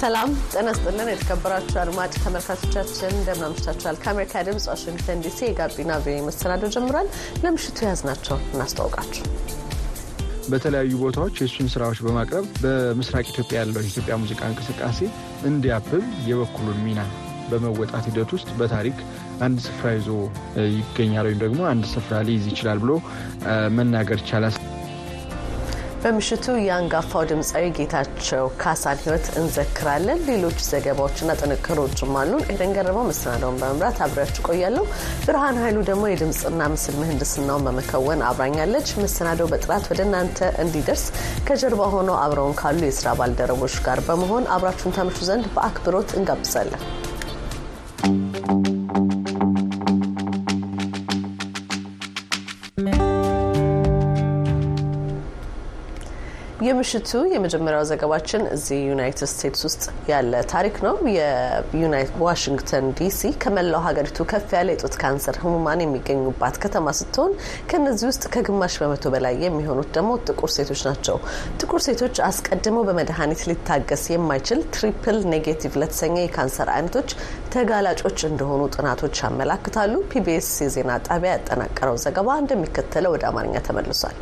ሰላም ጤና ይስጥልን። የተከበራችሁ አድማጭ ተመልካቾቻችን እንደምን አምሽታችኋል? ከአሜሪካ ድምጽ ዋሽንግተን ዲሲ የጋቢና ቪኦኤ መሰናዶ ጀምሯል። ለምሽቱ የያዝናቸው እናስታውቃችሁ። በተለያዩ ቦታዎች የእሱን ስራዎች በማቅረብ በምስራቅ ኢትዮጵያ ያለው የኢትዮጵያ ሙዚቃ እንቅስቃሴ እንዲያብብ የበኩሉን ሚና በመወጣት ሂደት ውስጥ በታሪክ አንድ ስፍራ ይዞ ይገኛል ወይም ደግሞ አንድ ስፍራ ሊይዝ ይችላል ብሎ መናገር ይቻላል። በምሽቱ የአንጋፋው ድምፃዊ ጌታቸው ካሳን ሕይወት እንዘክራለን። ሌሎች ዘገባዎችና ጥንቅሮችም አሉን። ኤደን ገረመው መሰናዳውን በመምራት አብሬያችሁ ቆያለሁ። ብርሃን ኃይሉ ደግሞ የድምፅና ምስል ምህንድስናውን በመከወን አብራኛለች። መሰናዶው በጥራት ወደ እናንተ እንዲደርስ ከጀርባ ሆነው አብረውን ካሉ የስራ ባልደረቦች ጋር በመሆን አብራችሁን ታምሹ ዘንድ በአክብሮት እንጋብዛለን። የምሽቱ የመጀመሪያው ዘገባችን እዚህ ዩናይትድ ስቴትስ ውስጥ ያለ ታሪክ ነው። ዋሽንግተን ዲሲ ከመላው ሀገሪቱ ከፍ ያለ የጡት ካንሰር ህሙማን የሚገኙባት ከተማ ስትሆን ከነዚህ ውስጥ ከግማሽ በመቶ በላይ የሚሆኑት ደግሞ ጥቁር ሴቶች ናቸው። ጥቁር ሴቶች አስቀድመው በመድኃኒት ሊታገስ የማይችል triple negative ለተሰኘ የካንሰር አይነቶች ተጋላጮች እንደሆኑ ጥናቶች ያመላክታሉ። ፒቢኤስ የዜና ጣቢያ ያጠናቀረው ዘገባ እንደሚከተለው ወደ አማርኛ ተመልሷል።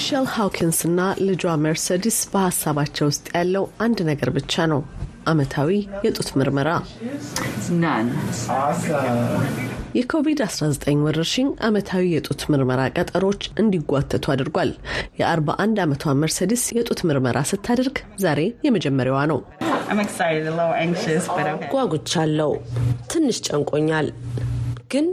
ሚሼል ሃውኪንስ እና ልጇ ሜርሴዲስ በሀሳባቸው ውስጥ ያለው አንድ ነገር ብቻ ነው፣ አመታዊ የጡት ምርመራ። የኮቪድ-19 ወረርሽኝ አመታዊ የጡት ምርመራ ቀጠሮች እንዲጓተቱ አድርጓል። የ41 ዓመቷ ሜርሴዲስ የጡት ምርመራ ስታደርግ ዛሬ የመጀመሪያዋ ነው። ጓጉቻለሁ። ትንሽ ጨንቆኛል ግን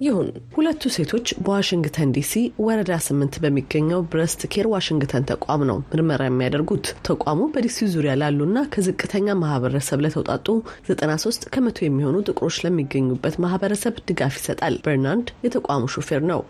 ይሁን። ሁለቱ ሴቶች በዋሽንግተን ዲሲ ወረዳ ስምንት በሚገኘው ብረስት ኬር ዋሽንግተን ተቋም ነው ምርመራ የሚያደርጉት። ተቋሙ በዲሲ ዙሪያ ላሉና ከዝቅተኛ ማህበረሰብ ለተውጣጡ 93 ከመቶ የሚሆኑ ጥቁሮች ለሚገኙበት ማህበረሰብ ድጋፍ ይሰጣል። በርናርድ የተቋሙ ሹፌር ነው።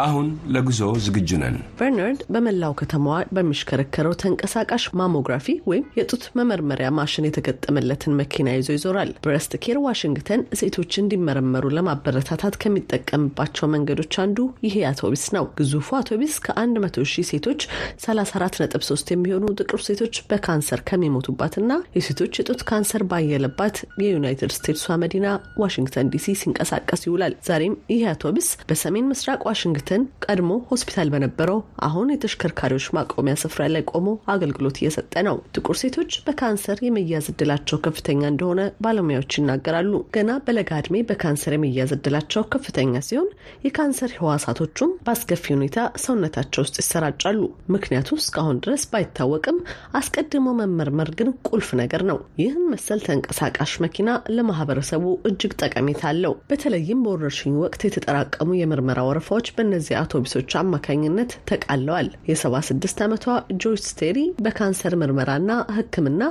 አሁን ለጉዞ ዝግጁ ነን። በርናርድ በመላው ከተማዋ በሚሽከረከረው ተንቀሳቃሽ ማሞግራፊ ወይም የጡት መመርመሪያ ማሽን የተገጠመለትን መኪና ይዞ ይዞራል። ብረስት ኬር ዋሽንግተን ሴቶች እንዲመረመሩ ለማበረታታት ከሚጠቀምባቸው መንገዶች አንዱ ይሄ አውቶቢስ ነው። ግዙፉ አውቶቢስ ከ100 ሺህ ሴቶች 34.3 የሚሆኑ ጥቁር ሴቶች በካንሰር ከሚሞቱባትና የሴቶች የጡት ካንሰር ባየለባት የዩናይትድ ስቴትሷ መዲና ዋሽንግተን ዲሲ ሲንቀሳቀስ ይውላል። ዛሬም ይህ አውቶቢስ በሰሜን ምስራቅ ዋሽንግተን ቀድሞ ሆስፒታል በነበረው አሁን የተሽከርካሪዎች ማቆሚያ ስፍራ ላይ ቆሞ አገልግሎት እየሰጠ ነው። ጥቁር ሴቶች በካንሰር የመያዝ እድላቸው ከፍተኛ እንደሆነ ባለሙያዎች ይናገራሉ። ገና በለጋ ዕድሜ በካንሰር የመያዝ እድላቸው ከፍተኛ ሲሆን የካንሰር ህዋሳቶቹም በአስከፊ ሁኔታ ሰውነታቸው ውስጥ ይሰራጫሉ። ምክንያቱ እስካሁን ድረስ ባይታወቅም አስቀድሞ መመርመር ግን ቁልፍ ነገር ነው። ይህን መሰል ተንቀሳቃሽ መኪና ለማህበረሰቡ እጅግ ጠቀሜታ አለው። በተለይም በወረርሽኝ ወቅት የተጠራቀሙ የምርመራ ወረፋዎች በእነዚህ አውቶቡሶች አማካኝነት ተቃለዋል። የ76 ዓመቷ ጆይስ ቴሪ በካንሰር ምርመራና ሕክምና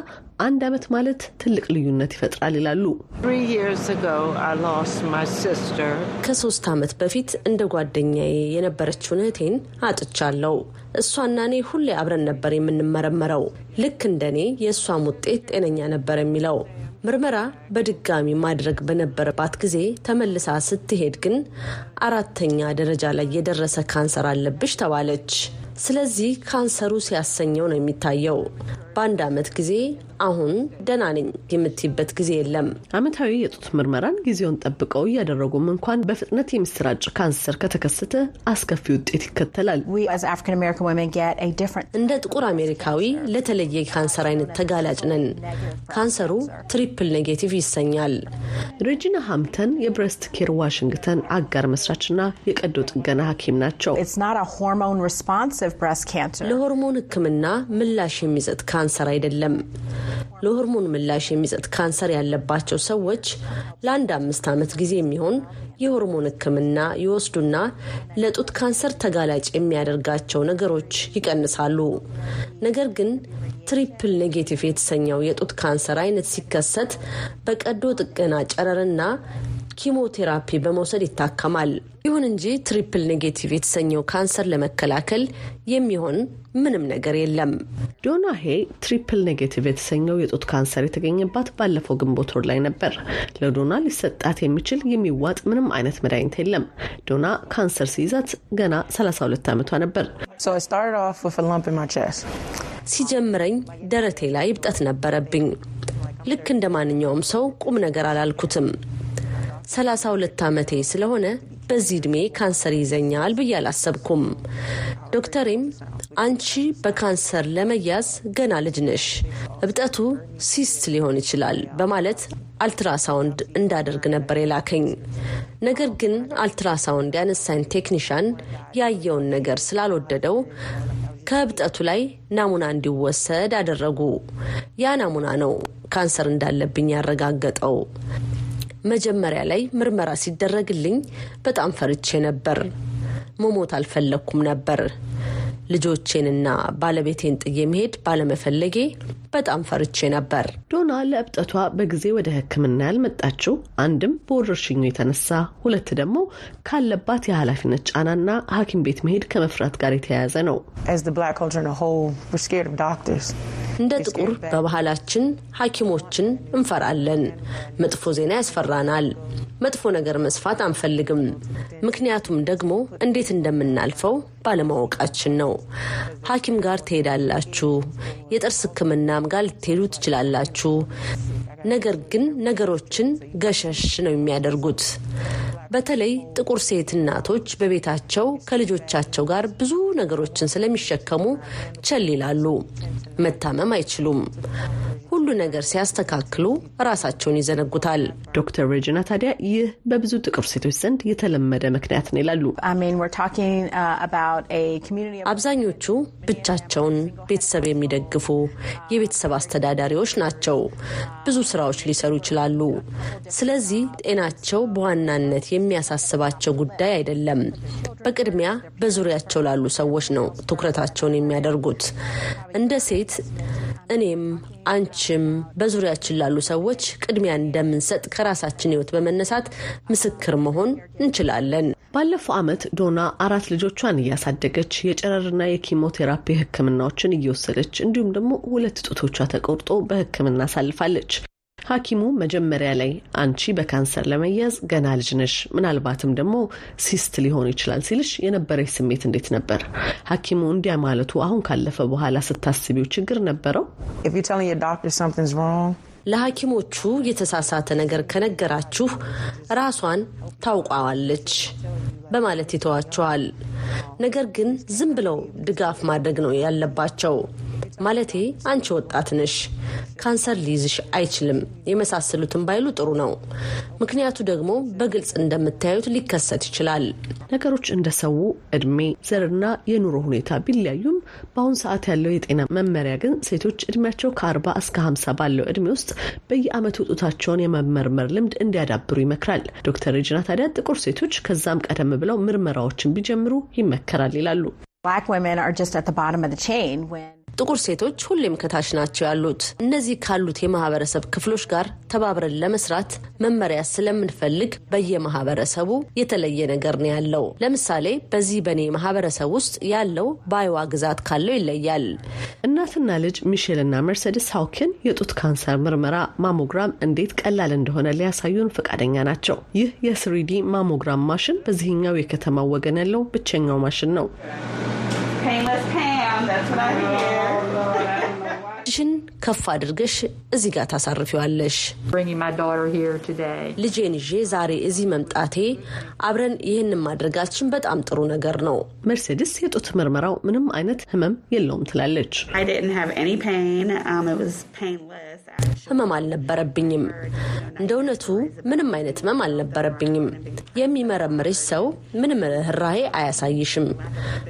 አንድ ዓመት ማለት ትልቅ ልዩነት ይፈጥራል ይላሉ። ከሶስት ዓመት በፊት እንደ ጓደኛዬ የነበረችውን እህቴን አጥቻለሁ። እሷና እኔ ሁሌ አብረን ነበር የምንመረመረው። ልክ እንደኔ የእሷም ውጤት ጤነኛ ነበር የሚለው ምርመራ በድጋሚ ማድረግ በነበረባት ጊዜ ተመልሳ ስትሄድ ግን አራተኛ ደረጃ ላይ የደረሰ ካንሰር አለብሽ ተባለች። ስለዚህ ካንሰሩ ሲያሰኘው ነው የሚታየው። በአንድ ዓመት ጊዜ አሁን ደህና ነኝ የምትይበት ጊዜ የለም። ዓመታዊ የጡት ምርመራን ጊዜውን ጠብቀው እያደረጉም እንኳን በፍጥነት የሚሰራጭ ካንሰር ከተከሰተ አስከፊ ውጤት ይከተላል። እንደ ጥቁር አሜሪካዊ ለተለየ ካንሰር አይነት ተጋላጭ ነን። ካንሰሩ triple negative ይሰኛል። ሬጂና ሃምተን የብረስት ኬር ዋሽንግተን አጋር መስራችና የቀዶ ጥገና ሐኪም ናቸው። ለሆርሞን ሕክምና ምላሽ የሚሰጥ ካንሰር አይደለም። ለሆርሞን ምላሽ የሚሰጥ ካንሰር ያለባቸው ሰዎች ለአንድ አምስት ዓመት ጊዜ የሚሆን የሆርሞን ሕክምና ይወስዱና ለጡት ካንሰር ተጋላጭ የሚያደርጋቸው ነገሮች ይቀንሳሉ። ነገር ግን triple negative የተሰኘው የጡት ካንሰር አይነት ሲከሰት በቀዶ ጥገና ጨረርና ኪሞቴራፒ በመውሰድ ይታከማል። ይሁን እንጂ triple negative የተሰኘው ካንሰር ለመከላከል የሚሆን ምንም ነገር የለም። ዶና ሄ triple negative የተሰኘው የጡት ካንሰር የተገኘባት ባለፈው ግንቦት ወር ላይ ነበር። ለዶና ሊሰጣት የሚችል የሚዋጥ ምንም አይነት መድኃኒት የለም። ዶና ካንሰር ሲይዛት ገና 32 ዓመቷ ነበር። ሲጀምረኝ ደረቴ ላይ እብጠት ነበረብኝ። ልክ እንደ ማንኛውም ሰው ቁም ነገር አላልኩትም። 32 ዓመቴ ስለሆነ በዚህ ዕድሜ ካንሰር ይዘኛል ብዬ አላሰብኩም። ዶክተሬም አንቺ በካንሰር ለመያዝ ገና ልጅ ነሽ፣ እብጠቱ cyst ሊሆን ይችላል በማለት አልትራሳውንድ እንዳደርግ ነበር የላከኝ። ነገር ግን አልትራሳውንድ ያነሳኝ ቴክኒሻን ያየውን ነገር ስላልወደደው ከእብጠቱ ላይ ናሙና እንዲወሰድ አደረጉ። ያ ናሙና ነው ካንሰር እንዳለብኝ ያረጋገጠው። መጀመሪያ ላይ ምርመራ ሲደረግልኝ በጣም ፈርቼ ነበር። መሞት አልፈለግኩም ነበር። ልጆቼንና ባለቤቴን ጥዬ መሄድ ባለመፈለጌ በጣም ፈርቼ ነበር። ዶና ለእብጠቷ በጊዜ ወደ ሕክምና ያልመጣችው አንድም በወረርሽኙ የተነሳ ሁለት ደግሞ ካለባት የኃላፊነት ጫናና ሐኪም ቤት መሄድ ከመፍራት ጋር የተያያዘ ነው። እንደ ጥቁር በባህላችን ሐኪሞችን እንፈራለን። መጥፎ ዜና ያስፈራናል። መጥፎ ነገር መስፋት አንፈልግም። ምክንያቱም ደግሞ እንዴት እንደምናልፈው ባለማወቃችን ነው። ሐኪም ጋር ትሄዳላችሁ፣ የጥርስ ሕክምናም ጋር ልትሄዱ ትችላላችሁ። ነገር ግን ነገሮችን ገሸሽ ነው የሚያደርጉት። በተለይ ጥቁር ሴት እናቶች በቤታቸው ከልጆቻቸው ጋር ብዙ ነገሮችን ስለሚሸከሙ ቸል ይላሉ። መታመም አይችሉም። ሁሉ ነገር ሲያስተካክሉ ራሳቸውን ይዘነጉታል። ዶክተር ሬጂና ታዲያ ይህ በብዙ ጥቁር ሴቶች ዘንድ የተለመደ ምክንያት ነው ይላሉ። አብዛኞቹ ብቻቸውን ቤተሰብ የሚደግፉ የቤተሰብ አስተዳዳሪዎች ናቸው። ብዙ ስራዎች ሊሰሩ ይችላሉ። ስለዚህ ጤናቸው በዋናነት የሚያሳስባቸው ጉዳይ አይደለም። በቅድሚያ በዙሪያቸው ላሉ ሰዎች ነው ትኩረታቸውን የሚያደርጉት። እንደ ሴት እኔም አንቺም በዙሪያችን ላሉ ሰዎች ቅድሚያ እንደምንሰጥ ከራሳችን ሕይወት በመነሳት ምስክር መሆን እንችላለን። ባለፈው ዓመት ዶና አራት ልጆቿን እያሳደገች የጨረርና የኪሞቴራፒ ሕክምናዎችን እየወሰደች እንዲሁም ደግሞ ሁለት ጡቶቿ ተቆርጦ በሕክምና አሳልፋለች። ሐኪሙ መጀመሪያ ላይ አንቺ በካንሰር ለመያዝ ገና ልጅ ነሽ፣ ምናልባትም ደግሞ ሲስት ሊሆን ይችላል ሲልሽ የነበረች ስሜት እንዴት ነበር? ሐኪሙ እንዲያ ማለቱ አሁን ካለፈ በኋላ ስታስቢው ችግር ነበረው? ለሐኪሞቹ የተሳሳተ ነገር ከነገራችሁ ራሷን ታውቋዋለች በማለት ይተዋቸዋል። ነገር ግን ዝም ብለው ድጋፍ ማድረግ ነው ያለባቸው። ማለቴ አንቺ ወጣት ነሽ፣ ካንሰር ሊይዝሽ አይችልም የመሳሰሉትን ባይሉ ጥሩ ነው። ምክንያቱ ደግሞ በግልጽ እንደምታዩት ሊከሰት ይችላል። ነገሮች እንደ ሰው እድሜ፣ ዘርና የኑሮ ሁኔታ ቢለያዩም በአሁኑ ሰዓት ያለው የጤና መመሪያ ግን ሴቶች እድሜያቸው ከአርባ እስከ ሀምሳ ባለው እድሜ ውስጥ በየዓመቱ ጡታቸውን የመመርመር ልምድ እንዲያዳብሩ ይመክራል። ዶክተር ሬጅና ታዲያ ጥቁር ሴቶች ከዛም ቀደም ብለው ምርመራዎችን ቢጀምሩ ይመከራል ይላሉ። ጥቁር ሴቶች ሁሌም ከታች ናቸው ያሉት። እነዚህ ካሉት የማህበረሰብ ክፍሎች ጋር ተባብረን ለመስራት መመሪያ ስለምንፈልግ በየማህበረሰቡ የተለየ ነገር ነው ያለው። ለምሳሌ በዚህ በእኔ ማህበረሰብ ውስጥ ያለው በአይዋ ግዛት ካለው ይለያል። እናትና ልጅ ሚሼልና መርሴዲስ ሀውኪን የጡት ካንሰር ምርመራ ማሞግራም እንዴት ቀላል እንደሆነ ሊያሳዩን ፈቃደኛ ናቸው። ይህ የ 3D ማሞግራም ማሽን በዚህኛው የከተማው ወገን ያለው ብቸኛው ማሽን ነው። Painless Pam, that's what I hear. Oh, ሽን ከፍ አድርገሽ እዚህ ጋር ታሳርፊዋለሽ። ልጄን ይዤ ዛሬ እዚህ መምጣቴ አብረን ይህንን ማድረጋችን በጣም ጥሩ ነገር ነው። መርሴዲስ የጡት ምርመራው ምንም አይነት ህመም የለውም ትላለች። ህመም አልነበረብኝም። እንደ እውነቱ ምንም አይነት ህመም አልነበረብኝም። የሚመረምርሽ ሰው ምንም ርኅራሄ አያሳይሽም።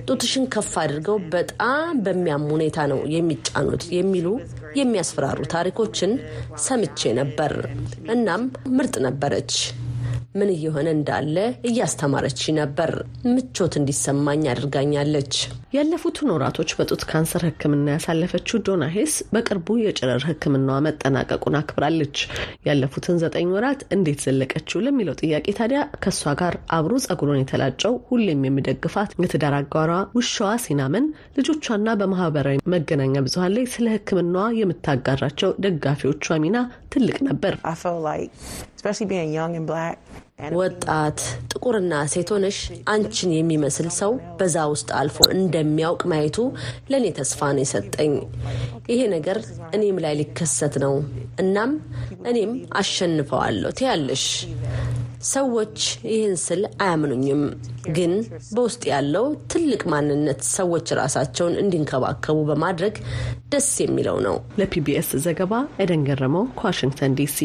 ጡትሽን ከፍ አድርገው በጣም በሚያም ሁኔታ ነው የሚጫኑት የሚሉ የሚያስፈራሩ ታሪኮችን ሰምቼ ነበር። እናም ምርጥ ነበረች። ምን እየሆነ እንዳለ እያስተማረች ነበር። ምቾት እንዲሰማኝ አድርጋኛለች። ያለፉትን ወራቶች በጡት ካንሰር ሕክምና ያሳለፈችው ዶና ሄስ በቅርቡ የጨረር ሕክምናዋ መጠናቀቁን አክብራለች። ያለፉትን ዘጠኝ ወራት እንዴት ዘለቀችው ለሚለው ጥያቄ ታዲያ ከእሷ ጋር አብሮ ጸጉሩን የተላጨው ሁሌም የሚደግፋት የትዳር አጋሯ ውሻዋ ሲናመን ልጆቿና በማህበራዊ መገናኛ ብዙኃን ላይ ስለ ሕክምናዋ የምታጋራቸው ደጋፊዎቿ ሚና ትልቅ ነበር። ወጣት ጥቁርና ሴት ሆነሽ አንቺን የሚመስል ሰው በዛ ውስጥ አልፎ እንደሚያውቅ ማየቱ ለእኔ ተስፋ ነው የሰጠኝ። ይሄ ነገር እኔም ላይ ሊከሰት ነው። እናም እኔም አሸንፈዋለሁ ትያለሽ። ሰዎች ይህን ስል አያምኑኝም፣ ግን በውስጥ ያለው ትልቅ ማንነት ሰዎች ራሳቸውን እንዲንከባከቡ በማድረግ ደስ የሚለው ነው። ለፒቢኤስ ዘገባ ኤደን ገረመው ከዋሽንግተን ዲሲ።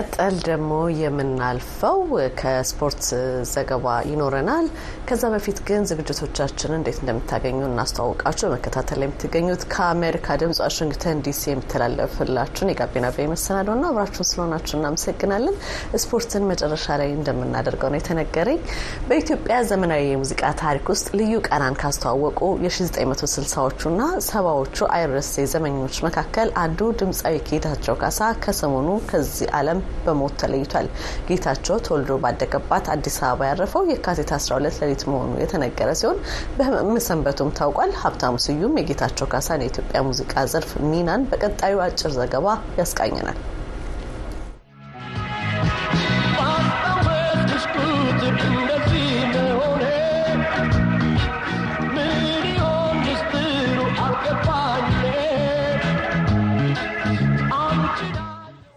at በመቀጠል ደግሞ የምናልፈው ከስፖርት ዘገባ ይኖረናል። ከዛ በፊት ግን ዝግጅቶቻችን እንዴት እንደምታገኙ እናስተዋውቃችሁ። በመከታተል የምትገኙት ከአሜሪካ ድምጽ ዋሽንግተን ዲሲ የሚተላለፍላችሁን የጋቢና ቤ መሰናዶ ና አብራችሁን ስለሆናችሁ እናመሰግናለን። ስፖርትን መጨረሻ ላይ እንደምናደርገው ነው የተነገረኝ። በኢትዮጵያ ዘመናዊ የሙዚቃ ታሪክ ውስጥ ልዩ ቀናን ካስተዋወቁ የ1960ዎቹ ና ሰባዎቹ አይረሴ ዘመኞች መካከል አንዱ ድምፃዊ ጌታቸው ካሳ ከሰሞኑ ከዚህ ዓለም በሞት ተለይቷል። ጌታቸው ተወልዶ ባደገባት አዲስ አበባ ያረፈው የካቲት 12 ሌሊት መሆኑ የተነገረ ሲሆን በመሰንበቱም ታውቋል። ሀብታሙ ስዩም የጌታቸው ካሳን የኢትዮጵያ ሙዚቃ ዘርፍ ሚናን በቀጣዩ አጭር ዘገባ ያስቃኘናል።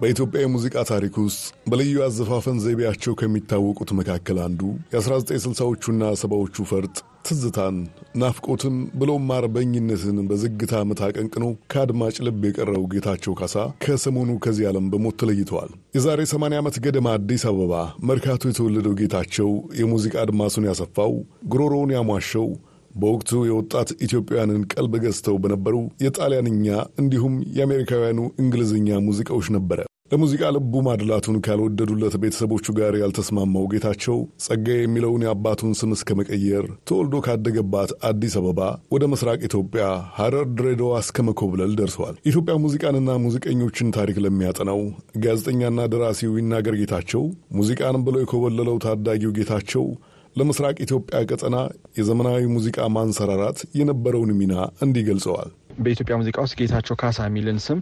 በኢትዮጵያ የሙዚቃ ታሪክ ውስጥ በልዩ አዘፋፈን ዘይቤያቸው ከሚታወቁት መካከል አንዱ የ1960ዎቹና ሰባዎቹ ፈርጥ ትዝታን፣ ናፍቆትን ብሎም አርበኝነትን በዝግታ ምት አቀንቅኖ ከአድማጭ ልብ የቀረው ጌታቸው ካሳ ከሰሞኑ ከዚህ ዓለም በሞት ተለይተዋል። የዛሬ 80 ዓመት ገደማ አዲስ አበባ መርካቶ የተወለደው ጌታቸው የሙዚቃ አድማሱን ያሰፋው ጉሮሮውን ያሟሸው በወቅቱ የወጣት ኢትዮጵያውያንን ቀልብ ገዝተው በነበሩ የጣሊያንኛ እንዲሁም የአሜሪካውያኑ እንግሊዝኛ ሙዚቃዎች ነበረ። ለሙዚቃ ልቡ ማድላቱን ካልወደዱለት ቤተሰቦቹ ጋር ያልተስማማው ጌታቸው ጸጋዬ የሚለውን የአባቱን ስም እስከ መቀየር ተወልዶ ካደገባት አዲስ አበባ ወደ ምስራቅ ኢትዮጵያ ሐረር፣ ድሬዳዋ እስከ መኮብለል ደርሰዋል። የኢትዮጵያ ሙዚቃንና ሙዚቀኞችን ታሪክ ለሚያጠናው ጋዜጠኛና ደራሲው ይናገር ጌታቸው ሙዚቃን ብሎ የኮበለለው ታዳጊው ጌታቸው ለምስራቅ ኢትዮጵያ ቀጠና የዘመናዊ ሙዚቃ ማንሰራራት የነበረውን ሚና እንዲህ ገልጸዋል። በኢትዮጵያ ሙዚቃ ውስጥ ጌታቸው ካሳ የሚልን ስም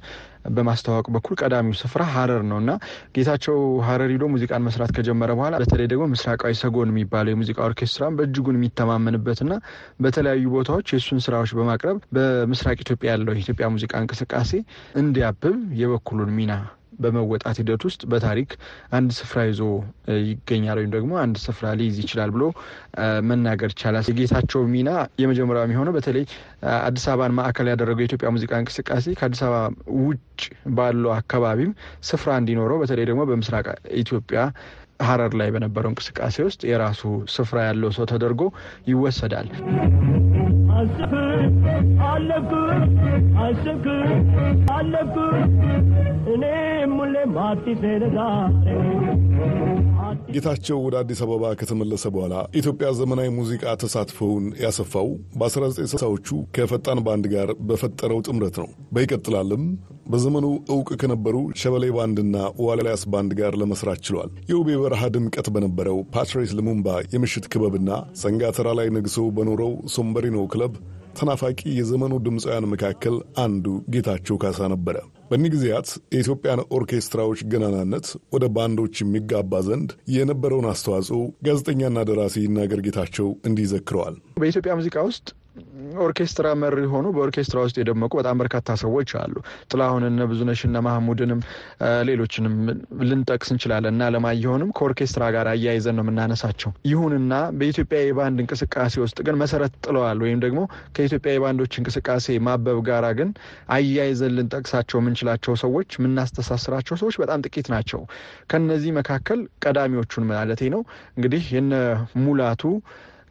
በማስተዋወቅ በኩል ቀዳሚው ስፍራ ሀረር ነው። እና ጌታቸው ሀረር ሂዶ ሙዚቃን መስራት ከጀመረ በኋላ በተለይ ደግሞ ምስራቃዊ ሰጎን የሚባለው የሙዚቃ ኦርኬስትራን በእጅጉን የሚተማመንበትና በተለያዩ ቦታዎች የእሱን ስራዎች በማቅረብ በምስራቅ ኢትዮጵያ ያለው የኢትዮጵያ ሙዚቃ እንቅስቃሴ እንዲያብብ የበኩሉን ሚና በመወጣት ሂደት ውስጥ በታሪክ አንድ ስፍራ ይዞ ይገኛል ወይም ደግሞ አንድ ስፍራ ሊይዝ ይችላል ብሎ መናገር ይቻላል። የጌታቸው ሚና የመጀመሪያው የሚሆነው በተለይ አዲስ አበባን ማዕከል ያደረገው የኢትዮጵያ ሙዚቃ እንቅስቃሴ ከአዲስ አበባ ውጭ ባለው አካባቢም ስፍራ እንዲኖረው በተለይ ደግሞ በምስራቅ ኢትዮጵያ ሀረር ላይ በነበረው እንቅስቃሴ ውስጥ የራሱ ስፍራ ያለው ሰው ተደርጎ ይወሰዳል። ጌታቸው ወደ አዲስ አበባ ከተመለሰ በኋላ ኢትዮጵያ ዘመናዊ ሙዚቃ ተሳትፎውን ያሰፋው በ1960ዎቹ ከፈጣን ባንድ ጋር በፈጠረው ጥምረት ነው። በመቀጠልም በዘመኑ እውቅ ከነበሩ ሸበሌ ባንድና ዋልያስ ባንድ ጋር ለመስራት ችሏል። የውቤ በረሃ ድምቀት በነበረው ፓትሬስ ልሙምባ የምሽት ክበብና ሰንጋተራ ላይ ነግሶ በኖረው ሶምበሪኖ ክለብ ተናፋቂ የዘመኑ ድምፃውያን መካከል አንዱ ጌታቸው ካሳ ነበረ። በእኒህ ጊዜያት የኢትዮጵያን ኦርኬስትራዎች ገናናነት ወደ ባንዶች የሚጋባ ዘንድ የነበረውን አስተዋጽኦ ጋዜጠኛና ደራሲ ይናገር ጌታቸው እንዲህ ዘክረዋል። በኢትዮጵያ ሙዚቃ ውስጥ ኦርኬስትራ መሪ ሆኑ በኦርኬስትራ ውስጥ የደመቁ በጣም በርካታ ሰዎች አሉ። ጥላሁን እነ ብዙነሽ እነ ማህሙድንም ሌሎችንም ልንጠቅስ እንችላለን እና አለማየሁንም ከኦርኬስትራ ጋር አያይዘን ነው የምናነሳቸው። ይሁንና በኢትዮጵያ የባንድ እንቅስቃሴ ውስጥ ግን መሰረት ጥለዋል ወይም ደግሞ ከኢትዮጵያ የባንዶች እንቅስቃሴ ማበብ ጋራ ግን አያይዘን ልንጠቅሳቸው የምንችላቸው ሰዎች የምናስተሳስራቸው ሰዎች በጣም ጥቂት ናቸው። ከነዚህ መካከል ቀዳሚዎቹን ማለቴ ነው እንግዲህ የነ ሙላቱ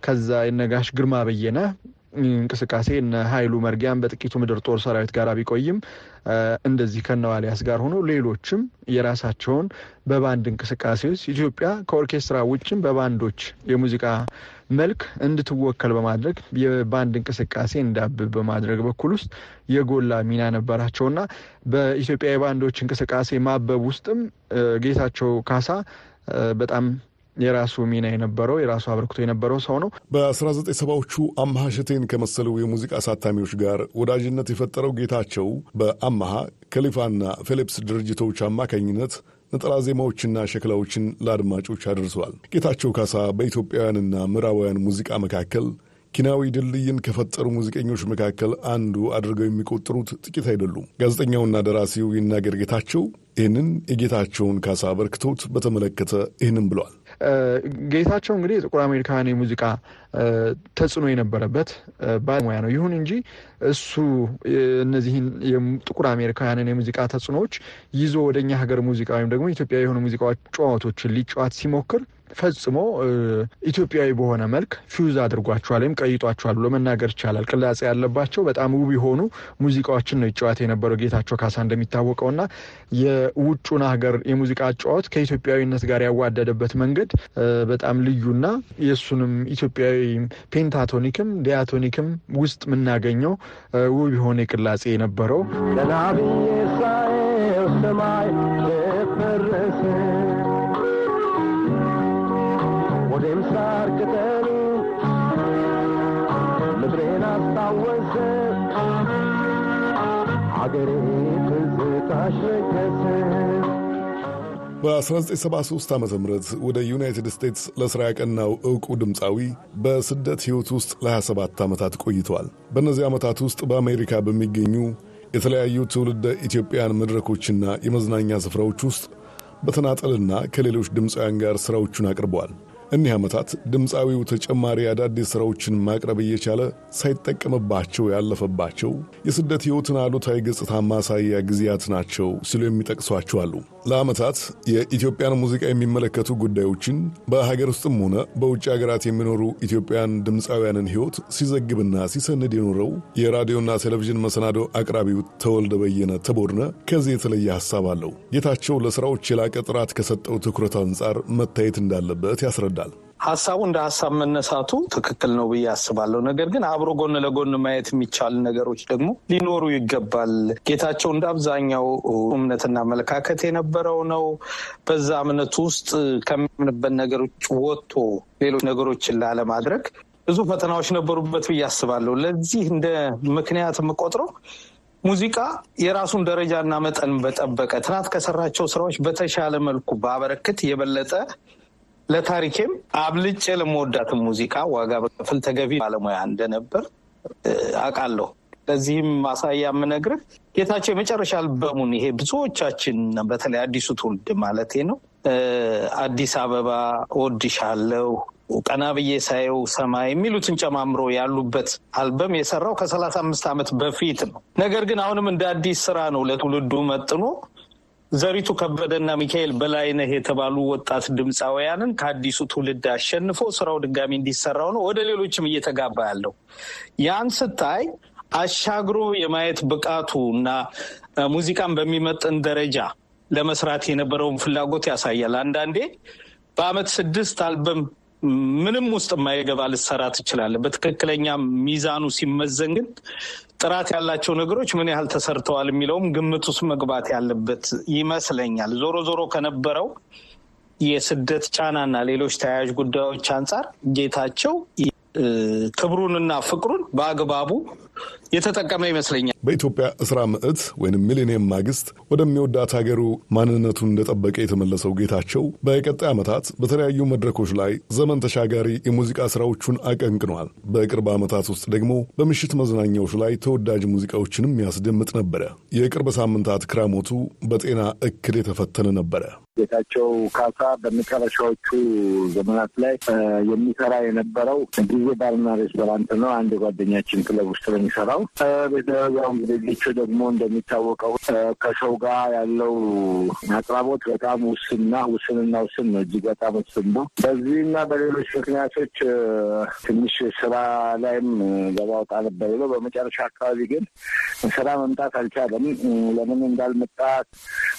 ከዛ የነጋሽ ግርማ በየነ እንቅስቃሴ እነ ኃይሉ መርጊያም በጥቂቱ ምድር ጦር ሰራዊት ጋር ቢቆይም እንደዚህ ከነዋሊያስ ጋር ሆኖ ሌሎችም የራሳቸውን በባንድ እንቅስቃሴ ውስጥ ኢትዮጵያ ከኦርኬስትራ ውጭም በባንዶች የሙዚቃ መልክ እንድትወከል በማድረግ የባንድ እንቅስቃሴ እንዳብብ በማድረግ በኩል ውስጥ የጎላ ሚና ነበራቸውና በኢትዮጵያ የባንዶች እንቅስቃሴ ማበብ ውስጥም ጌታቸው ካሳ በጣም የራሱ ሚና የነበረው የራሱ አበርክቶ የነበረው ሰው ነው። በ1970ዎቹ አምሃ ሸቴን ከመሰሉ የሙዚቃ አሳታሚዎች ጋር ወዳጅነት የፈጠረው ጌታቸው በአምሃ ከሊፋና ፊሊፕስ ድርጅቶች አማካኝነት ነጠላ ዜማዎችና ሸክላዎችን ለአድማጮች አድርሰዋል። ጌታቸው ካሳ በኢትዮጵያውያንና ምዕራባውያን ሙዚቃ መካከል ኪናዊ ድልድይን ከፈጠሩ ሙዚቀኞች መካከል አንዱ አድርገው የሚቆጥሩት ጥቂት አይደሉም። ጋዜጠኛውና ደራሲው ይናገር ጌታቸው ይህንን የጌታቸውን ካሳ አበርክቶት በተመለከተ ይህንን ብለዋል። ጌታቸው እንግዲህ የጥቁር አሜሪካውያን የሙዚቃ ተጽዕኖ የነበረበት ባለሙያ ነው። ይሁን እንጂ እሱ እነዚህን ጥቁር አሜሪካውያንን የሙዚቃ ተጽዕኖዎች ይዞ ወደ እኛ ሀገር ሙዚቃ ወይም ደግሞ ኢትዮጵያዊ የሆኑ ሙዚቃዎች ጨዋቶችን ሊጫዋት ሲሞክር ፈጽሞ ኢትዮጵያዊ በሆነ መልክ ፊውዝ አድርጓቸዋል ወይም ቀይጧቸዋል ብሎ መናገር ይቻላል። ቅላጼ ያለባቸው በጣም ውብ የሆኑ ሙዚቃዎችን ነው ይጫወት የነበረው ጌታቸው ካሳ እንደሚታወቀውና የውጩን ሀገር የሙዚቃ ጨዋታ ከኢትዮጵያዊነት ጋር ያዋደደበት መንገድ በጣም ልዩና የእሱንም ኢትዮጵያዊ pentatonic ም diatonic ም ውስጥ የምናገኘው ውብ የሆነ ቅላጼ የነበረው አስታወሰ አገሬ ትዝታሽ ነገሰ። በ1973 ዓ ም ወደ ዩናይትድ ስቴትስ ለሥራ ያቀናው ዕውቁ ድምፃዊ በስደት ሕይወት ውስጥ ለ27 ዓመታት ቆይተዋል። በእነዚህ ዓመታት ውስጥ በአሜሪካ በሚገኙ የተለያዩ ትውልደ ኢትዮጵያን መድረኮችና የመዝናኛ ስፍራዎች ውስጥ በተናጠልና ከሌሎች ድምፃውያን ጋር ሥራዎቹን አቅርበዋል። እኒህ ዓመታት ድምፃዊው ተጨማሪ አዳዲስ ሥራዎችን ማቅረብ እየቻለ ሳይጠቀምባቸው ያለፈባቸው የስደት ሕይወትን አሉታዊ ገጽታ ማሳያ ጊዜያት ናቸው ሲሉ የሚጠቅሷቸው አሉ። ለዓመታት የኢትዮጵያን ሙዚቃ የሚመለከቱ ጉዳዮችን በሀገር ውስጥም ሆነ በውጭ ሀገራት የሚኖሩ ኢትዮጵያን ድምፃውያንን ሕይወት ሲዘግብና ሲሰንድ የኖረው የራዲዮና ቴሌቪዥን መሰናዶ አቅራቢው ተወልደ በየነ ተቦድነ ከዚህ የተለየ ሐሳብ አለው። ጌታቸው ለሥራዎች የላቀ ጥራት ከሰጠው ትኩረት አንጻር መታየት እንዳለበት ያስረዳል። ሀሳቡ እንደ ሀሳብ መነሳቱ ትክክል ነው ብዬ አስባለሁ። ነገር ግን አብሮ ጎን ለጎን ማየት የሚቻል ነገሮች ደግሞ ሊኖሩ ይገባል። ጌታቸው እንደ አብዛኛው እምነትና አመለካከት የነበረው ነው። በዛ እምነቱ ውስጥ ከሚያምንበት ነገሮች ወጥቶ ሌሎች ነገሮችን ላለማድረግ ብዙ ፈተናዎች ነበሩበት ብዬ አስባለሁ። ለዚህ እንደ ምክንያት የምቆጥረው ሙዚቃ የራሱን ደረጃና መጠን በጠበቀ ትናንት ከሰራቸው ስራዎች በተሻለ መልኩ ባበረክት የበለጠ ለታሪኬም አብልጬ ለመወዳትን ሙዚቃ ዋጋ በከፍል ተገቢ ባለሙያ እንደነበር አውቃለሁ። ለዚህም ማሳያ የምነግርህ ጌታቸው የመጨረሻ አልበሙን ይሄ ብዙዎቻችን በተለይ አዲሱ ትውልድ ማለቴ ነው አዲስ አበባ፣ እወድሻለሁ፣ ቀና ብዬ ሳየው ሰማይ የሚሉትን ጨማምሮ ያሉበት አልበም የሰራው ከሰላሳ አምስት ዓመት በፊት ነው። ነገር ግን አሁንም እንደ አዲስ ስራ ነው ለትውልዱ መጥኖ ዘሪቱ ከበደና ሚካኤል በላይነህ የተባሉ ወጣት ድምፃውያንን ከአዲሱ ትውልድ አሸንፎ ስራው ድጋሚ እንዲሰራው ነው። ወደ ሌሎችም እየተጋባ ያለው ያን ስታይ አሻግሮ የማየት ብቃቱ እና ሙዚቃን በሚመጥን ደረጃ ለመስራት የነበረውን ፍላጎት ያሳያል። አንዳንዴ በአመት ስድስት አልበም ምንም ውስጥ የማይገባ ልሰራ ትችላለህ። በትክክለኛ ሚዛኑ ሲመዘን ግን ጥራት ያላቸው ነገሮች ምን ያህል ተሰርተዋል የሚለውም ግምት ውስጥ መግባት ያለበት ይመስለኛል። ዞሮ ዞሮ ከነበረው የስደት ጫናና ሌሎች ተያያዥ ጉዳዮች አንጻር ጌታቸው ክብሩንና ፍቅሩን በአግባቡ የተጠቀመ ይመስለኛል። በኢትዮጵያ እስራ ምዕት ወይም ሚሊኒየም ማግስት ወደሚወዳት ሀገሩ ማንነቱን እንደጠበቀ የተመለሰው ጌታቸው በቀጣይ ዓመታት በተለያዩ መድረኮች ላይ ዘመን ተሻጋሪ የሙዚቃ ስራዎቹን አቀንቅኗል። በቅርብ ዓመታት ውስጥ ደግሞ በምሽት መዝናኛዎች ላይ ተወዳጅ ሙዚቃዎችንም ያስደምጥ ነበረ። የቅርብ ሳምንታት ክራሞቱ በጤና እክል የተፈተነ ነበረ። ጌታቸው ካሳ በመጨረሻዎቹ ዘመናት ላይ የሚሰራ የነበረው ጊዜ ባርና ሬስቶራንት ነው። አንድ የጓደኛችን ክለብ ውስጥ ነው የሚሰራው። ያው እንግዲህ ጌቾ ደግሞ እንደሚታወቀው ከሰው ጋር ያለው አቅራቦት በጣም ውስንና ውስንና ውስን ነው፣ እጅግ በጣም ውስን ነው። በዚህና በሌሎች ምክንያቶች ትንሽ ስራ ላይም ወጣ ነበር ብሎ በመጨረሻ አካባቢ ግን ስራ መምጣት አልቻለም። ለምን እንዳልመጣ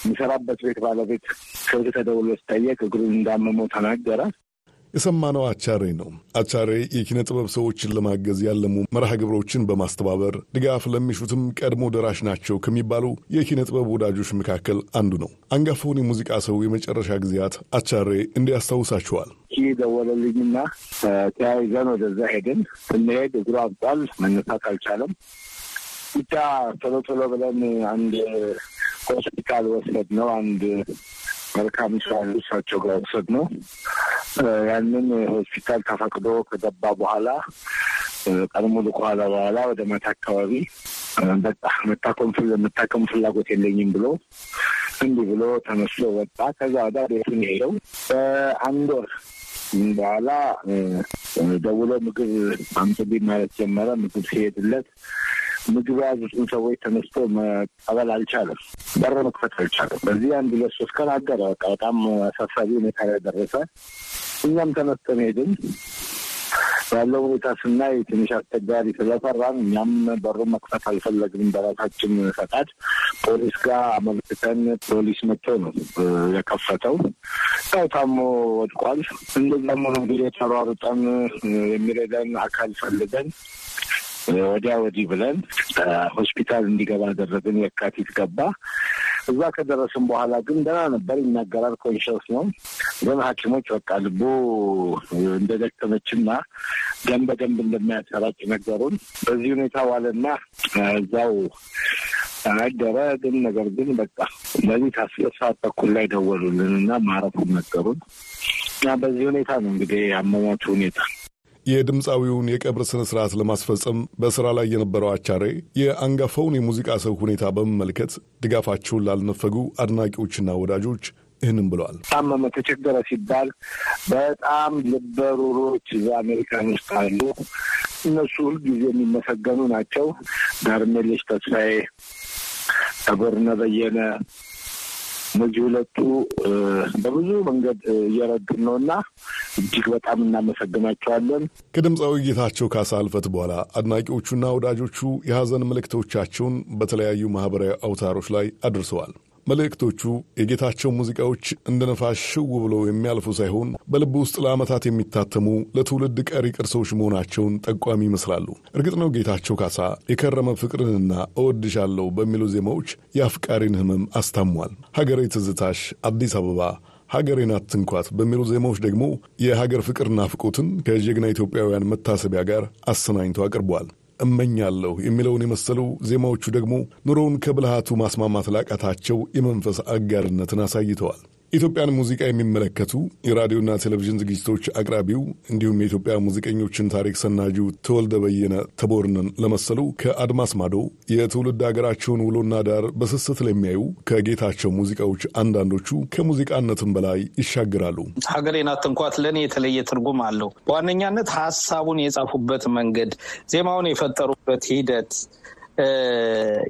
የሚሰራበት ቤት ባለቤት ስልክ ተደውሎ ሲጠየቅ እግሩን እንዳመመው ተናገረ። የሰማነው አቻሬ ነው። አቻሬ የኪነ ጥበብ ሰዎችን ለማገዝ ያለሙ መርሃ ግብሮችን በማስተባበር ድጋፍ ለሚሹትም ቀድሞ ደራሽ ናቸው ከሚባሉ የኪነ ጥበብ ወዳጆች መካከል አንዱ ነው። አንጋፋውን የሙዚቃ ሰው የመጨረሻ ጊዜያት አቻሬ እንዲያስታውሳቸዋል። ይህ ደወለልኝና ተያይዘን ወደዛ ሄድን። ስንሄድ እግሩ አብጧል፣ መነሳት አልቻለም። ብቻ ቶሎ ቶሎ ብለን አንድ ሆስፒታል ወሰድ ነው። አንድ መልካም ያሉ እሳቸው ጋር ወሰድ ነው። ያንን ሆስፒታል ተፈቅዶ ከገባ በኋላ ሙሉ ከኋላ በኋላ ወደ ማታ አካባቢ በቃ መታከም ፍላጎት የለኝም ብሎ እንዲህ ብሎ ተነስቶ ወጣ። ከዛ ወዳ ቤቱን ሄደው በአንድ ወር በኋላ ደውሎ ምግብ አምጡልኝ ማለት ጀመረ። ምግብ ሲሄድለት ምግብ የያዙትን ሰዎች ተነስቶ መቀበል አልቻለም። በር መክፈት አልቻለም። በዚህ አንድ ሁለት ሶስት ቀን አደረ። በቃ በጣም አሳሳቢ ሁኔታ ላይ ደረሰ። እኛም ተነስተን ሄድን። ያለው ሁኔታ ስናይ ትንሽ አስቸጋሪ ስለፈራን እኛም በሩን መክፈት አልፈለግንም። በራሳችን ፈቃድ ፖሊስ ጋር አመልክተን ፖሊስ መጥቶ ነው የከፈተው። ያው ታሞ ወድቋል። እንደዛም ሆኖ እንግዲህ ተሯሩጠን የሚረዳን አካል ፈልገን ወዲያ ወዲህ ብለን ሆስፒታል እንዲገባ አደረግን። የካቲት ገባ። እዛ ከደረስን በኋላ ግን ደህና ነበር፣ ይናገራል፣ ኮንሽስ ነው። ግን ሐኪሞች በቃ ልቡ እንደደከመችና ደም በደንብ እንደሚያሰራጭ ነገሩን። በዚህ ሁኔታ ዋለና እዛው አደረ። ግን ነገር ግን በቃ ለሊት አስር ሰዓት ተኩል ላይ ደወሉልን እና ማረፉን ነገሩን እና በዚህ ሁኔታ ነው እንግዲህ አሟሟቱ ሁኔታ የድምፃዊውን የቀብር ስነ ስርዓት ለማስፈጸም በስራ ላይ የነበረው አቻሬ የአንጋፋውን የሙዚቃ ሰው ሁኔታ በመመልከት ድጋፋቸውን ላልነፈጉ አድናቂዎችና ወዳጆች ይህንም ብለዋል። ታመመ፣ ተቸገረ ሲባል በጣም ልበሩሮች እዛ አሜሪካን ውስጥ አሉ። እነሱ ሁልጊዜ የሚመሰገኑ ናቸው። ዳርሜሌሽ ተስፋዬ፣ ተጎርነ በየነ እነዚህ ሁለቱ በብዙ መንገድ እየረዱን ነው እና እጅግ በጣም እናመሰግናቸዋለን። ከድምፃዊ ጌታቸው ካሳ ህልፈት በኋላ አድናቂዎቹና ወዳጆቹ የሐዘን መልእክቶቻቸውን በተለያዩ ማኅበራዊ አውታሮች ላይ አድርሰዋል። መልእክቶቹ የጌታቸው ሙዚቃዎች እንደ ነፋስ ሽው ብለው የሚያልፉ ሳይሆን በልብ ውስጥ ለዓመታት የሚታተሙ ለትውልድ ቀሪ ቅርሶች መሆናቸውን ጠቋሚ ይመስላሉ። እርግጥ ነው ጌታቸው ካሳ የከረመ ፍቅርንና እወድሻለሁ በሚሉ ዜማዎች የአፍቃሪን ህመም አስታሟል። ሀገሬ ትዝታሽ፣ አዲስ አበባ ሀገሬን አትንኳት በሚሉ ዜማዎች ደግሞ የሀገር ፍቅር ናፍቆትን ከጀግና ኢትዮጵያውያን መታሰቢያ ጋር አሰናኝቶ አቅርቧል። እመኛለሁ የሚለውን የመሰሉ ዜማዎቹ ደግሞ ኑሮውን ከብልሃቱ ማስማማት ላቃታቸው የመንፈስ አጋርነትን አሳይተዋል። የኢትዮጵያን ሙዚቃ የሚመለከቱ የራዲዮና ቴሌቪዥን ዝግጅቶች አቅራቢው እንዲሁም የኢትዮጵያ ሙዚቀኞችን ታሪክ ሰናጂው ተወልደ በየነ ተቦርነን ለመሰሉ ከአድማስ ማዶ የትውልድ ሀገራቸውን ውሎና ዳር በስስት ለሚያዩ ከጌታቸው ሙዚቃዎች አንዳንዶቹ ከሙዚቃነትም በላይ ይሻገራሉ። ሀገሬን አትንኳት ለእኔ የተለየ ትርጉም አለው። በዋነኛነት ሀሳቡን የጻፉበት መንገድ፣ ዜማውን የፈጠሩበት ሂደት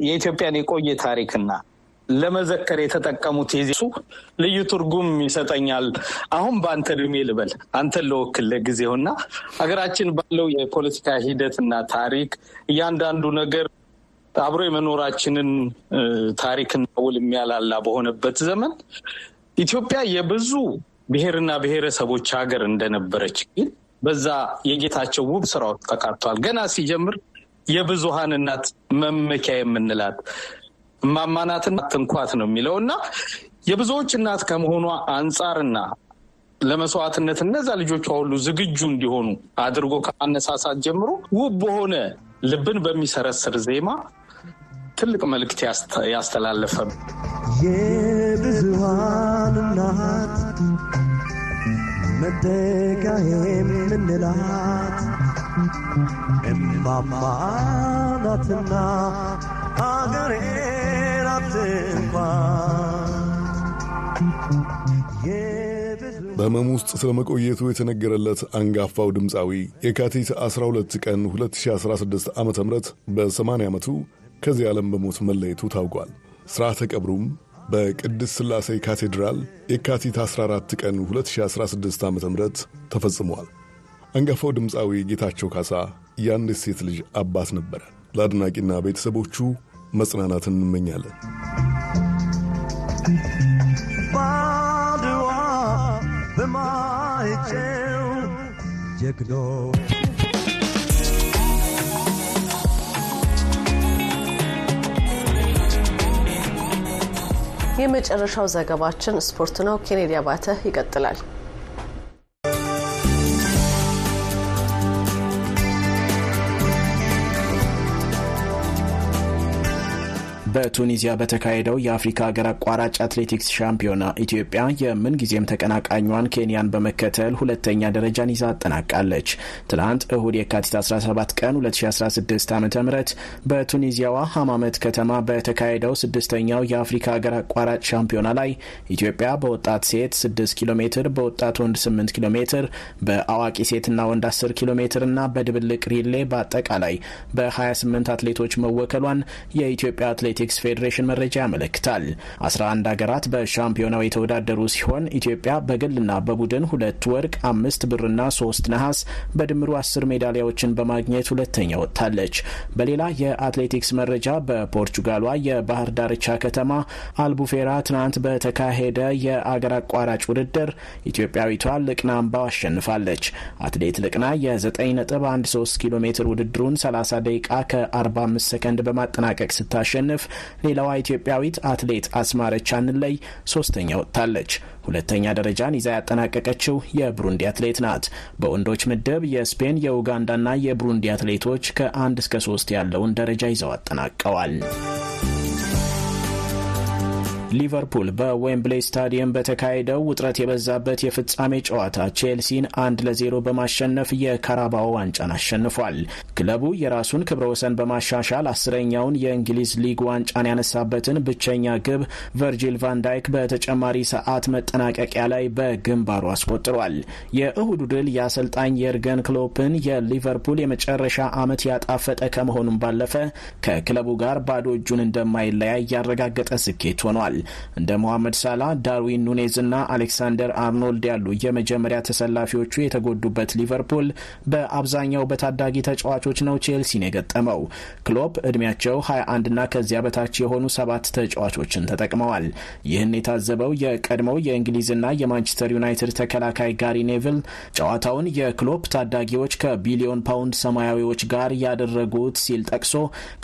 የኢትዮጵያን የቆየ ታሪክና ለመዘከር የተጠቀሙት የዜሱ ልዩ ትርጉም ይሰጠኛል። አሁን በአንተ እድሜ ልበል አንተን ለወክል ለጊዜውና ሀገራችን ባለው የፖለቲካ ሂደትና ታሪክ እያንዳንዱ ነገር አብሮ የመኖራችንን ታሪክና ውል የሚያላላ በሆነበት ዘመን ኢትዮጵያ የብዙ ብሔርና ብሔረሰቦች ሀገር እንደነበረች ግን በዛ የጌታቸው ውብ ስራዎች ተካቷል። ገና ሲጀምር የብዙሃን እናት መመኪያ የምንላት እማማናትና ትንኳት ነው የሚለው እና የብዙዎች እናት ከመሆኗ አንጻርና ለመስዋዕትነት እነዛ ልጆቿ ሁሉ ዝግጁ እንዲሆኑ አድርጎ ከማነሳሳት ጀምሮ ውብ በሆነ ልብን በሚሰረስር ዜማ ትልቅ መልእክት ያስተላለፈ የብዙሃን እናት መጠጊያ የምንላት እማማ አገሬ ናት በሕመም ውስጥ ስለመቆየቱ የተነገረለት አንጋፋው ድምፃዊ የካቲት 12 ቀን 2016 ዓ ም በ80 ዓመቱ ከዚህ ዓለም በሞት መለየቱ ታውቋል። ሥርዓተ ቀብሩም በቅድስት ሥላሴ ካቴድራል የካቲት 14 ቀን 2016 ዓ ም ተፈጽሟል። አንጋፋው ድምፃዊ ጌታቸው ካሳ የአንዲት ሴት ልጅ አባት ነበረ። ለአድናቂና ቤተሰቦቹ መጽናናትን እንመኛለን። የመጨረሻው ዘገባችን ስፖርት ነው። ኬኔዲ አባተ ይቀጥላል። በቱኒዚያ በተካሄደው የአፍሪካ ሀገር አቋራጭ አትሌቲክስ ሻምፒዮና ኢትዮጵያ የምንጊዜም ተቀናቃኟን ኬንያን በመከተል ሁለተኛ ደረጃን ይዛ አጠናቃለች። ትናንት እሁድ የካቲት 17 ቀን 2016 ዓ ም በቱኒዚያዋ ሀማመት ከተማ በተካሄደው ስድስተኛው የአፍሪካ ሀገር አቋራጭ ሻምፒዮና ላይ ኢትዮጵያ በወጣት ሴት 6 ኪሎ ሜትር፣ በወጣት ወንድ 8 ኪሎ ሜትር፣ በአዋቂ ሴትና ወንድ 10 ኪሎ ሜትር እና በድብልቅ ሪሌ በአጠቃላይ በ28 አትሌቶች መወከሏን የኢትዮጵያ አትሌቲክስ ፌዴሬሽን መረጃ ያመለክታል። 11 ሀገራት በሻምፒዮናው የተወዳደሩ ሲሆን ኢትዮጵያ በግልና በቡድን ሁለት ወርቅ፣ አምስት ብርና ሶስት ነሐስ በድምሩ አስር ሜዳሊያዎችን በማግኘት ሁለተኛ ወጥታለች። በሌላ የአትሌቲክስ መረጃ በፖርቹጋሏ የባህር ዳርቻ ከተማ አልቡፌራ ትናንት በተካሄደ የአገር አቋራጭ ውድድር ኢትዮጵያዊቷ ልቅና አምባው አሸንፋለች። አትሌት ልቅና የ9.13 ኪሎ ሜትር ውድድሩን 30 ደቂቃ ከ45 ሰከንድ በማጠናቀቅ ስታሸንፍ ሌላዋ ኢትዮጵያዊት አትሌት አስማረች አንለይ ሶስተኛ ወጥታለች። ሁለተኛ ደረጃን ይዛ ያጠናቀቀችው የብሩንዲ አትሌት ናት። በወንዶች ምድብ የስፔን የኡጋንዳና የብሩንዲ አትሌቶች ከአንድ እስከ ሶስት ያለውን ደረጃ ይዘው አጠናቀዋል። ሊቨርፑል በዌምብሌይ ስታዲየም በተካሄደው ውጥረት የበዛበት የፍጻሜ ጨዋታ ቼልሲን አንድ ለዜሮ በማሸነፍ የካራባኦ ዋንጫን አሸንፏል። ክለቡ የራሱን ክብረ ወሰን በማሻሻል አስረኛውን የእንግሊዝ ሊግ ዋንጫን ያነሳበትን ብቸኛ ግብ ቨርጂል ቫንዳይክ በተጨማሪ ሰዓት መጠናቀቂያ ላይ በግንባሩ አስቆጥሯል። የእሁዱ ድል የአሰልጣኝ የርገን ክሎፕን የሊቨርፑል የመጨረሻ ዓመት ያጣፈጠ ከመሆኑም ባለፈ ከክለቡ ጋር ባዶ እጁን እንደማይለያይ ያረጋገጠ ስኬት ሆኗል። እንደ ሞሐመድ ሳላ፣ ዳርዊን ኑኔዝ እና አሌክሳንደር አርኖልድ ያሉ የመጀመሪያ ተሰላፊዎቹ የተጎዱበት ሊቨርፑል በአብዛኛው በታዳጊ ተጫዋቾች ነው ቼልሲን የገጠመው። ክሎፕ እድሜያቸው 21 እና ከዚያ በታች የሆኑ ሰባት ተጫዋቾችን ተጠቅመዋል። ይህን የታዘበው የቀድሞው የእንግሊዝና የማንቸስተር ዩናይትድ ተከላካይ ጋሪ ኔቭል ጨዋታውን የክሎፕ ታዳጊዎች ከቢሊዮን ፓውንድ ሰማያዊዎች ጋር ያደረጉት ሲል ጠቅሶ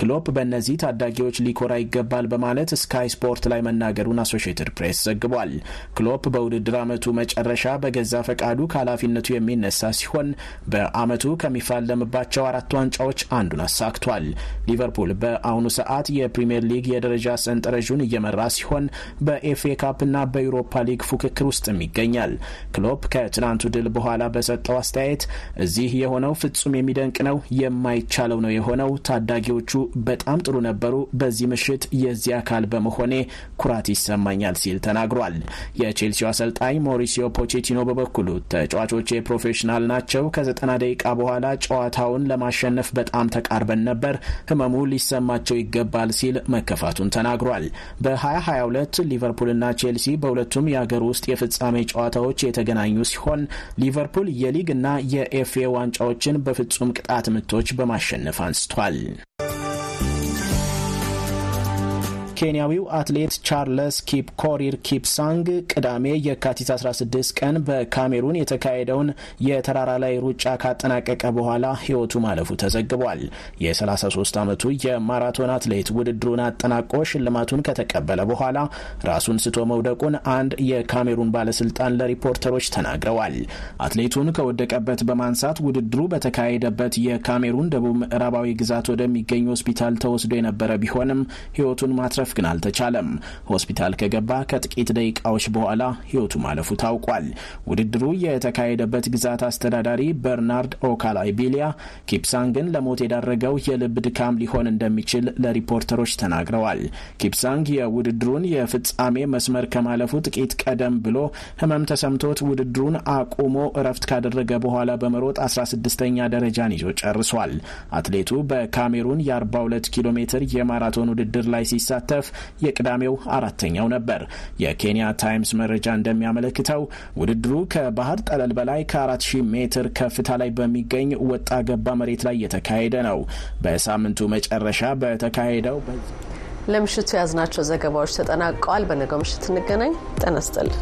ክሎፕ በእነዚህ ታዳጊዎች ሊኮራ ይገባል በማለት ስካይ ስፖርት ላይ መናገሩን አሶሽየትድ ፕሬስ ዘግቧል። ክሎፕ በውድድር ዓመቱ መጨረሻ በገዛ ፈቃዱ ከኃላፊነቱ የሚነሳ ሲሆን በዓመቱ ከሚፋለምባቸው አራት ዋንጫዎች አንዱን አሳክቷል። ሊቨርፑል በአሁኑ ሰዓት የፕሪምየር ሊግ የደረጃ ሰንጠረዡን እየመራ ሲሆን በኤፍኤ ካፕና በዩሮፓ ሊግ ፉክክር ውስጥም ይገኛል። ክሎፕ ከትናንቱ ድል በኋላ በሰጠው አስተያየት እዚህ የሆነው ፍጹም የሚደንቅ ነው፣ የማይቻለው ነው የሆነው። ታዳጊዎቹ በጣም ጥሩ ነበሩ። በዚህ ምሽት የዚህ አካል በመሆኔ ኩራት ይሰማኛል ሲል ተናግሯል። የቼልሲው አሰልጣኝ ሞሪሲዮ ፖቼቲኖ በበኩሉ ተጫዋቾቼ professional ናቸው። ከዘጠና ደቂቃ በኋላ ጨዋታውን ለማሸነፍ በጣም ተቃርበን ነበር። ህመሙ ሊሰማቸው ይገባል ሲል መከፋቱን ተናግሯል። በ2022 ሊቨርፑልና ቼልሲ በሁለቱም የአገር ውስጥ የፍጻሜ ጨዋታዎች የተገናኙ ሲሆን ሊቨርፑል የሊግ እና የኤፍኤ ዋንጫዎችን በፍጹም ቅጣት ምቶች በማሸነፍ አንስቷል። ኬንያዊው አትሌት ቻርለስ ኪፕ ኮሪር ኪፕሳንግ ቅዳሜ የካቲት 16 ቀን በካሜሩን የተካሄደውን የተራራ ላይ ሩጫ ካጠናቀቀ በኋላ ሕይወቱ ማለፉ ተዘግቧል። የ33 ዓመቱ የማራቶን አትሌት ውድድሩን አጠናቆ ሽልማቱን ከተቀበለ በኋላ ራሱን ስቶ መውደቁን አንድ የካሜሩን ባለስልጣን ለሪፖርተሮች ተናግረዋል። አትሌቱን ከወደቀበት በማንሳት ውድድሩ በተካሄደበት የካሜሩን ደቡብ ምዕራባዊ ግዛት ወደሚገኝ ሆስፒታል ተወስዶ የነበረ ቢሆንም ሕይወቱን ማትረፍ ግን አልተቻለም። ሆስፒታል ከገባ ከጥቂት ደቂቃዎች በኋላ ሕይወቱ ማለፉ ታውቋል። ውድድሩ የተካሄደበት ግዛት አስተዳዳሪ በርናርድ ኦካላይ ቢሊያ ኪፕሳንግን ለሞት የዳረገው የልብ ድካም ሊሆን እንደሚችል ለሪፖርተሮች ተናግረዋል። ኪፕሳንግ የውድድሩን የፍጻሜ መስመር ከማለፉ ጥቂት ቀደም ብሎ ህመም ተሰምቶት ውድድሩን አቁሞ እረፍት ካደረገ በኋላ በመሮጥ 16ኛ ደረጃን ይዞ ጨርሷል። አትሌቱ በካሜሩን የ42 ኪሎ ሜትር የማራቶን ውድድር ላይ ሲሳተፍ የቅዳሜው አራተኛው ነበር። የኬንያ ታይምስ መረጃ እንደሚያመለክተው ውድድሩ ከባህር ጠለል በላይ ከ4000 ሜትር ከፍታ ላይ በሚገኝ ወጣ ገባ መሬት ላይ የተካሄደ ነው። በሳምንቱ መጨረሻ በተካሄደው ለምሽቱ የያዝናቸው ዘገባዎች ተጠናቀዋል። በነገው ምሽት እንገናኝ። ጤና ይስጥልን።